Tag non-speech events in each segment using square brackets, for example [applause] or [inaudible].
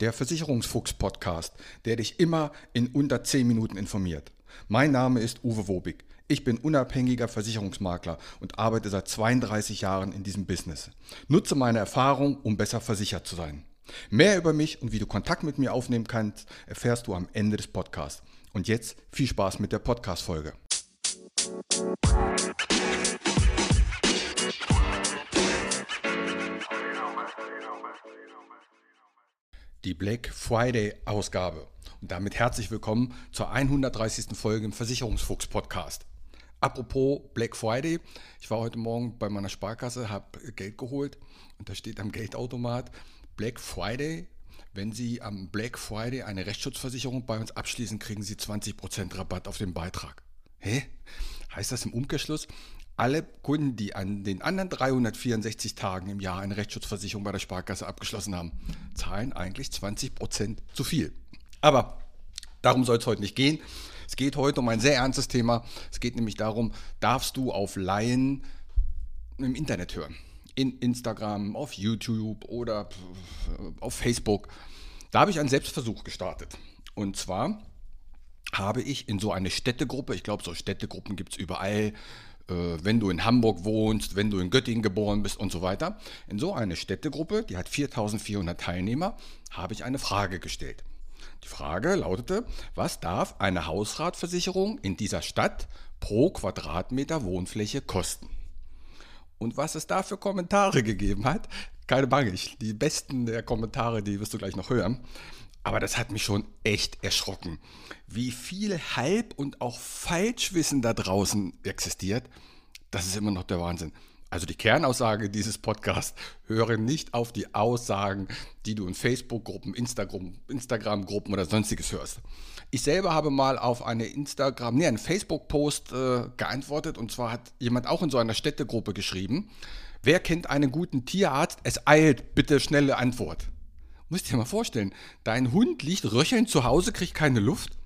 der Versicherungsfuchs-Podcast, der dich immer in unter 10 Minuten informiert. Mein Name ist Uwe Wobig. Ich bin unabhängiger Versicherungsmakler und arbeite seit 32 Jahren in diesem Business. Nutze meine Erfahrung, um besser versichert zu sein. Mehr über mich und wie du Kontakt mit mir aufnehmen kannst, erfährst du am Ende des Podcasts. Und jetzt viel Spaß mit der Podcast-Folge. Die Black Friday Ausgabe. Und damit herzlich willkommen zur 130. Folge im Versicherungsfuchs Podcast. Apropos Black Friday, ich war heute Morgen bei meiner Sparkasse, habe Geld geholt und da steht am Geldautomat Black Friday. Wenn Sie am Black Friday eine Rechtsschutzversicherung bei uns abschließen, kriegen Sie 20% Rabatt auf den Beitrag. Hä? Heißt das im Umkehrschluss, alle Kunden, die an den anderen 364 Tagen im Jahr eine Rechtsschutzversicherung bei der Sparkasse abgeschlossen haben, zahlen eigentlich 20 Prozent zu viel. Aber darum soll es heute nicht gehen. Es geht heute um ein sehr ernstes Thema. Es geht nämlich darum, darfst du auf Laien im Internet hören? In Instagram, auf YouTube oder auf Facebook. Da habe ich einen Selbstversuch gestartet. Und zwar habe ich in so eine Städtegruppe, ich glaube, so Städtegruppen gibt es überall, wenn du in Hamburg wohnst, wenn du in Göttingen geboren bist und so weiter. In so eine Städtegruppe, die hat 4400 Teilnehmer, habe ich eine Frage gestellt. Die Frage lautete, was darf eine Hausratversicherung in dieser Stadt pro Quadratmeter Wohnfläche kosten? Und was es da für Kommentare [laughs] gegeben hat, keine Bange, die besten der Kommentare, die wirst du gleich noch hören. Aber das hat mich schon echt erschrocken, wie viel Halb- und auch Falschwissen da draußen existiert. Das ist immer noch der Wahnsinn. Also die Kernaussage dieses Podcasts, höre nicht auf die Aussagen, die du in Facebook-Gruppen, Instagram-Gruppen oder sonstiges hörst. Ich selber habe mal auf eine Instagram, nee, einen Facebook-Post äh, geantwortet und zwar hat jemand auch in so einer Städtegruppe geschrieben, wer kennt einen guten Tierarzt? Es eilt, bitte schnelle Antwort. Musst dir mal vorstellen, dein Hund liegt röchelnd zu Hause, kriegt keine Luft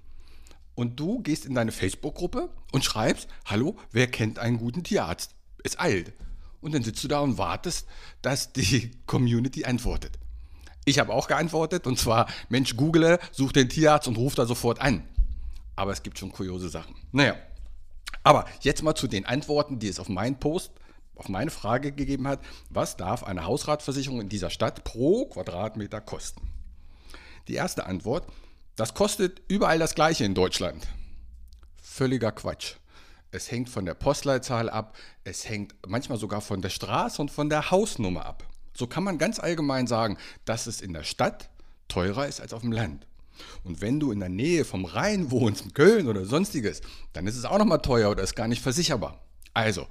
und du gehst in deine Facebook-Gruppe und schreibst, hallo, wer kennt einen guten Tierarzt? Es eilt. Und dann sitzt du da und wartest, dass die [laughs] Community antwortet. Ich habe auch geantwortet und zwar, Mensch, google, such den Tierarzt und ruf da sofort an. Aber es gibt schon kuriose Sachen. Naja, aber jetzt mal zu den Antworten, die es auf meinen Post auf meine Frage gegeben hat, was darf eine Hausratversicherung in dieser Stadt pro Quadratmeter kosten? Die erste Antwort, das kostet überall das gleiche in Deutschland. Völliger Quatsch. Es hängt von der Postleitzahl ab, es hängt manchmal sogar von der Straße und von der Hausnummer ab. So kann man ganz allgemein sagen, dass es in der Stadt teurer ist als auf dem Land. Und wenn du in der Nähe vom Rhein wohnst, in Köln oder sonstiges, dann ist es auch nochmal teuer oder ist gar nicht versicherbar. Also,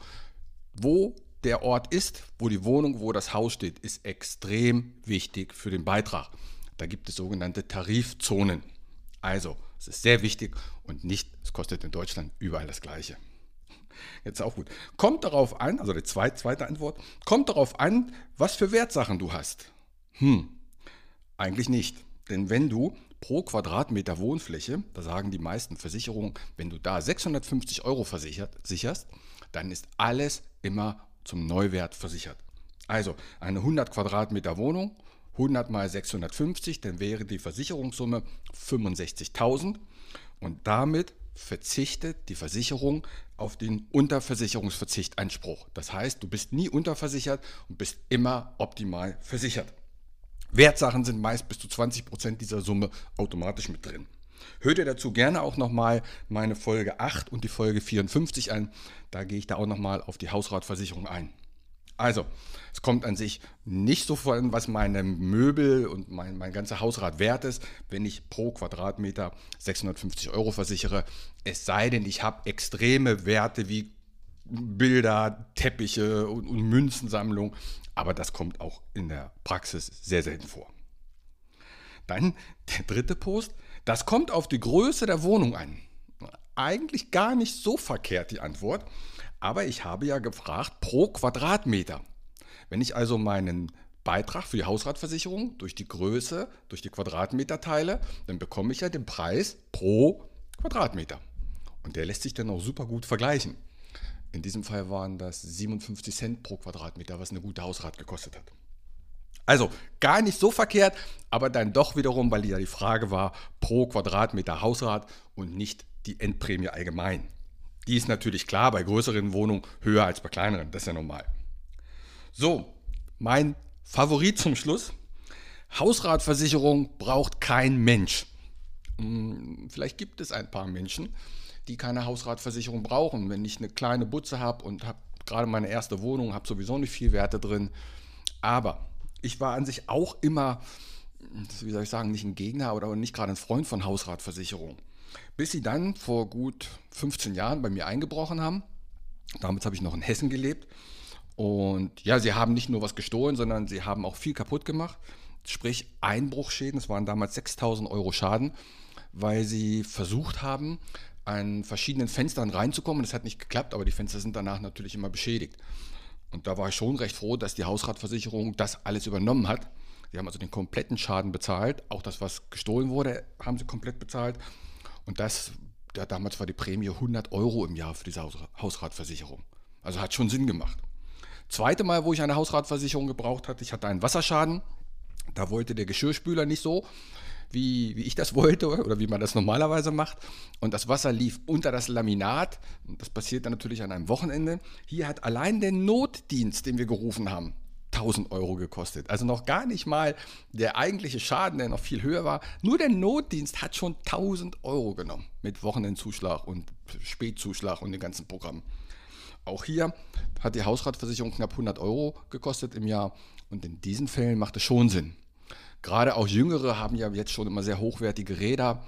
wo der Ort ist, wo die Wohnung, wo das Haus steht, ist extrem wichtig für den Beitrag. Da gibt es sogenannte Tarifzonen. Also, es ist sehr wichtig und nicht, es kostet in Deutschland überall das Gleiche. Jetzt auch gut. Kommt darauf an, also die zweite, zweite Antwort, kommt darauf an, was für Wertsachen du hast. Hm, eigentlich nicht. Denn wenn du pro Quadratmeter Wohnfläche, da sagen die meisten Versicherungen, wenn du da 650 Euro versichert, sicherst, dann ist alles immer zum Neuwert versichert. Also eine 100 Quadratmeter Wohnung, 100 mal 650, dann wäre die Versicherungssumme 65.000 und damit verzichtet die Versicherung auf den Unterversicherungsverzichtanspruch. Das heißt, du bist nie unterversichert und bist immer optimal versichert. Wertsachen sind meist bis zu 20 Prozent dieser Summe automatisch mit drin. Hört ihr dazu gerne auch nochmal meine Folge 8 und die Folge 54 an. Da gehe ich da auch nochmal auf die Hausratversicherung ein. Also, es kommt an sich nicht so von, was meine Möbel und mein, mein ganzer Hausrat wert ist, wenn ich pro Quadratmeter 650 Euro versichere. Es sei denn, ich habe extreme Werte wie Bilder, Teppiche und, und Münzensammlung. Aber das kommt auch in der Praxis sehr selten vor. Dann der dritte Post. Das kommt auf die Größe der Wohnung an. Eigentlich gar nicht so verkehrt die Antwort, aber ich habe ja gefragt pro Quadratmeter. Wenn ich also meinen Beitrag für die Hausratversicherung durch die Größe, durch die Quadratmeter teile, dann bekomme ich ja den Preis pro Quadratmeter. Und der lässt sich dann auch super gut vergleichen. In diesem Fall waren das 57 Cent pro Quadratmeter, was eine gute Hausrat gekostet hat. Also gar nicht so verkehrt, aber dann doch wiederum, weil ja die Frage war pro Quadratmeter Hausrat und nicht die Endprämie allgemein. Die ist natürlich klar bei größeren Wohnungen höher als bei kleineren, das ist ja normal. So, mein Favorit zum Schluss. Hausratversicherung braucht kein Mensch. Hm, vielleicht gibt es ein paar Menschen, die keine Hausratversicherung brauchen. Wenn ich eine kleine Butze habe und habe gerade meine erste Wohnung, habe sowieso nicht viel Werte drin. Aber ich war an sich auch immer, wie soll ich sagen, nicht ein Gegner oder nicht gerade ein Freund von Hausratversicherung. Bis sie dann vor gut 15 Jahren bei mir eingebrochen haben. Damals habe ich noch in Hessen gelebt. Und ja, sie haben nicht nur was gestohlen, sondern sie haben auch viel kaputt gemacht. Sprich Einbruchschäden, es waren damals 6000 Euro Schaden, weil sie versucht haben, an verschiedenen Fenstern reinzukommen. Das hat nicht geklappt, aber die Fenster sind danach natürlich immer beschädigt. Und da war ich schon recht froh, dass die Hausratversicherung das alles übernommen hat. Sie haben also den kompletten Schaden bezahlt. Auch das, was gestohlen wurde, haben sie komplett bezahlt. Und das, ja, damals war die Prämie 100 Euro im Jahr für diese Hausratversicherung. Also hat schon Sinn gemacht. Zweite Mal, wo ich eine Hausratversicherung gebraucht hatte, ich hatte einen Wasserschaden. Da wollte der Geschirrspüler nicht so wie, wie ich das [laughs] wollte oder wie man das normalerweise macht. Und das Wasser lief unter das Laminat. Das passiert dann natürlich an einem Wochenende. Hier hat allein der Notdienst, den wir gerufen haben, 1000 Euro gekostet. Also noch gar nicht mal der eigentliche Schaden, der noch viel höher war. Nur der Notdienst hat schon 1000 Euro genommen mit Wochenendzuschlag und Spätzuschlag und dem ganzen Programm. Auch hier hat die Hausratversicherung knapp 100 Euro gekostet im Jahr und in diesen Fällen macht es schon Sinn. Gerade auch Jüngere haben ja jetzt schon immer sehr hochwertige Räder.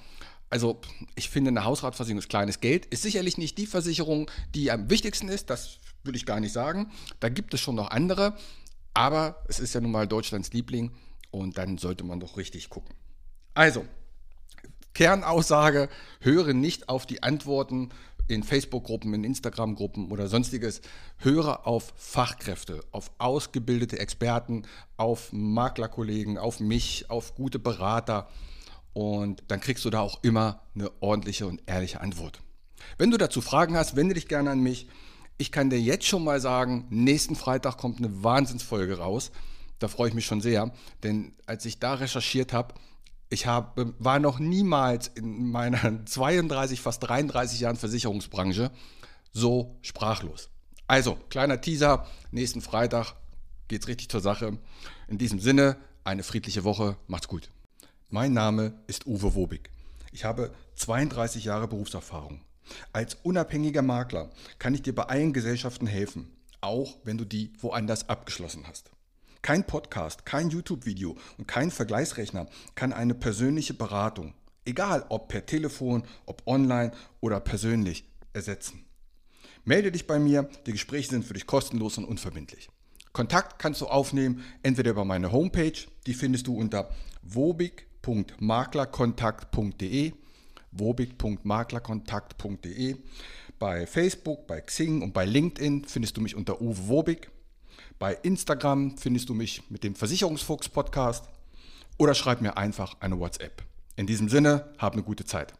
Also ich finde, eine Hausratversicherung ist kleines Geld. Ist sicherlich nicht die Versicherung, die am wichtigsten ist. Das würde ich gar nicht sagen. Da gibt es schon noch andere. Aber es ist ja nun mal Deutschlands Liebling und dann sollte man doch richtig gucken. Also, Kernaussage, höre nicht auf die Antworten in Facebook-Gruppen, in Instagram-Gruppen oder sonstiges, höre auf Fachkräfte, auf ausgebildete Experten, auf Maklerkollegen, auf mich, auf gute Berater und dann kriegst du da auch immer eine ordentliche und ehrliche Antwort. Wenn du dazu Fragen hast, wende dich gerne an mich. Ich kann dir jetzt schon mal sagen, nächsten Freitag kommt eine Wahnsinnsfolge raus. Da freue ich mich schon sehr, denn als ich da recherchiert habe, ich hab, war noch niemals in meiner [laughs] 32, fast 33 Jahren Versicherungsbranche so sprachlos. Also, kleiner Teaser, nächsten Freitag geht's richtig zur Sache. In diesem Sinne, eine friedliche Woche, macht's gut. Mein Name ist Uwe Wobig. Ich habe 32 Jahre Berufserfahrung. Als unabhängiger Makler kann ich dir bei allen Gesellschaften helfen, auch wenn du die woanders abgeschlossen hast. Kein Podcast, kein YouTube-Video und kein Vergleichsrechner kann eine persönliche Beratung, egal ob per Telefon, ob online oder persönlich, ersetzen. Melde dich bei mir, die Gespräche sind für dich kostenlos und unverbindlich. Kontakt kannst du aufnehmen, entweder über meine Homepage, die findest du unter wobig.maklerkontakt.de, wobig.maklerkontakt.de. Bei Facebook, bei Xing und bei LinkedIn findest du mich unter Uwe Wobig. Bei Instagram findest du mich mit dem Versicherungsfuchs Podcast oder schreib mir einfach eine WhatsApp. In diesem Sinne, hab eine gute Zeit.